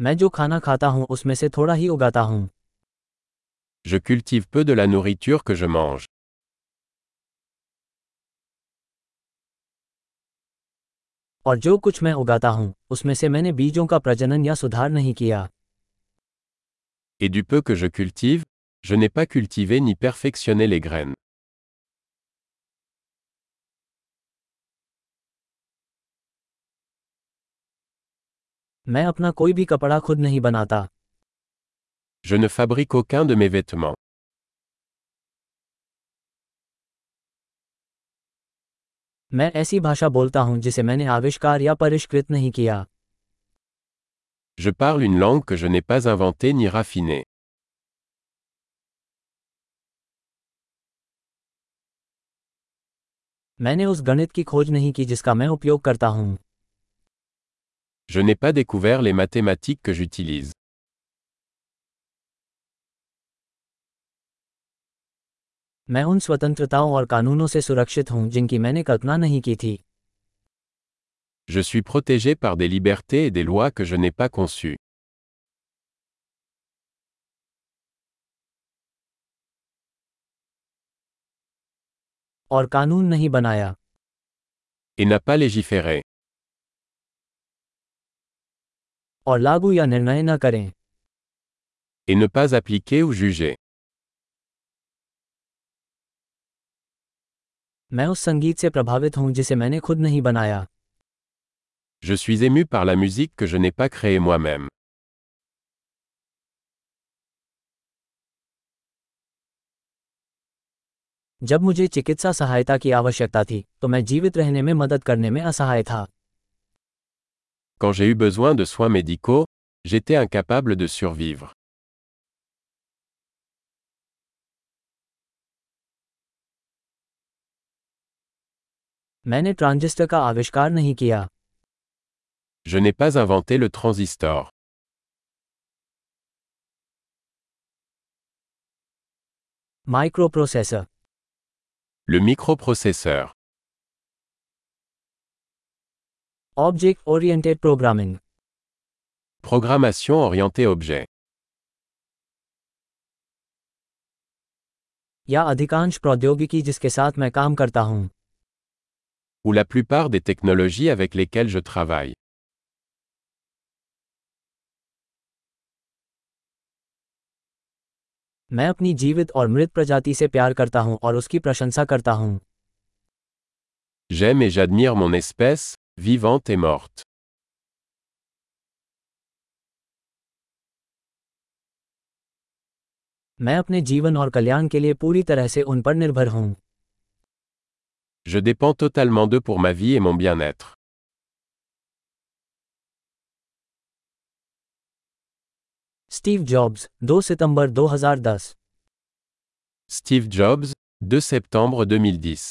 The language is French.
मैं जो खाना खाता हूँ उसमें से थोड़ा ही उगाता हूँ Je cultive peu de la nourriture que je mange. और जो कुछ मैं उगाता हूँ उसमें से मैंने बीजों का प्रजनन या सुधार नहीं किया Et du peu que je cultive, je n'ai pas cultivé ni perfectionné les graines. मैं अपना कोई भी कपड़ा खुद नहीं बनाता Je ne fabrique aucun de mes vêtements. मैं ऐसी भाषा बोलता हूँ जिसे मैंने आविष्कार या परिष्कृत नहीं किया Je parle une langue que je n'ai pas inventée ni raffinée. मैंने उस गणित की खोज नहीं की जिसका मैं उपयोग करता हूँ Je n'ai pas découvert les mathématiques que j'utilise. मैं उन स्वतंत्रताओं और कानूनों से सुरक्षित हूँ जिनकी मैंने कल्पना नहीं की थी Je suis protégé par des libertés et des lois que je n'ai pas conçues. और कानून नहीं बनाया Et n'a pas légiféré. और लागू या निर्णय न करें Et ne pas appliquer ou juger. मैं उस संगीत से प्रभावित हूँ जिसे मैंने खुद नहीं बनाया Je suis ému par la musique que je n'ai pas créée moi-même. जब मुझे चिकित्सा सहायता की आवश्यकता थी तो मैं जीवित रहने में मदद करने में असहाय था Quand j'ai eu besoin de soins médicaux, j'étais incapable de survivre. मैंने ट्रांजिस्टर का आविष्कार नहीं किया Je n'ai pas inventé le transistor. Microprocessor Le microprocesseur. Object oriented programming Programmation orientée objet. या अधिकांश प्रौद्योगिकी जिसके साथ मैं काम करता हूँ Ou la plupart des technologies avec lesquelles je travaille. मैं अपनी जीवित और मृत प्रजाति से प्यार करता हूँ और उसकी प्रशंसा करता हूँ J'aime et j'admire mon espèce, vivante et morte. मैं अपने जीवन और कल्याण के लिए पूरी तरह से उन पर निर्भर हूँ Je dépends totalement d'eux pour ma vie et mon bien-être. Steve jobs 2 सितंबर 2010 Steve Jobs, 2 septembre 2010.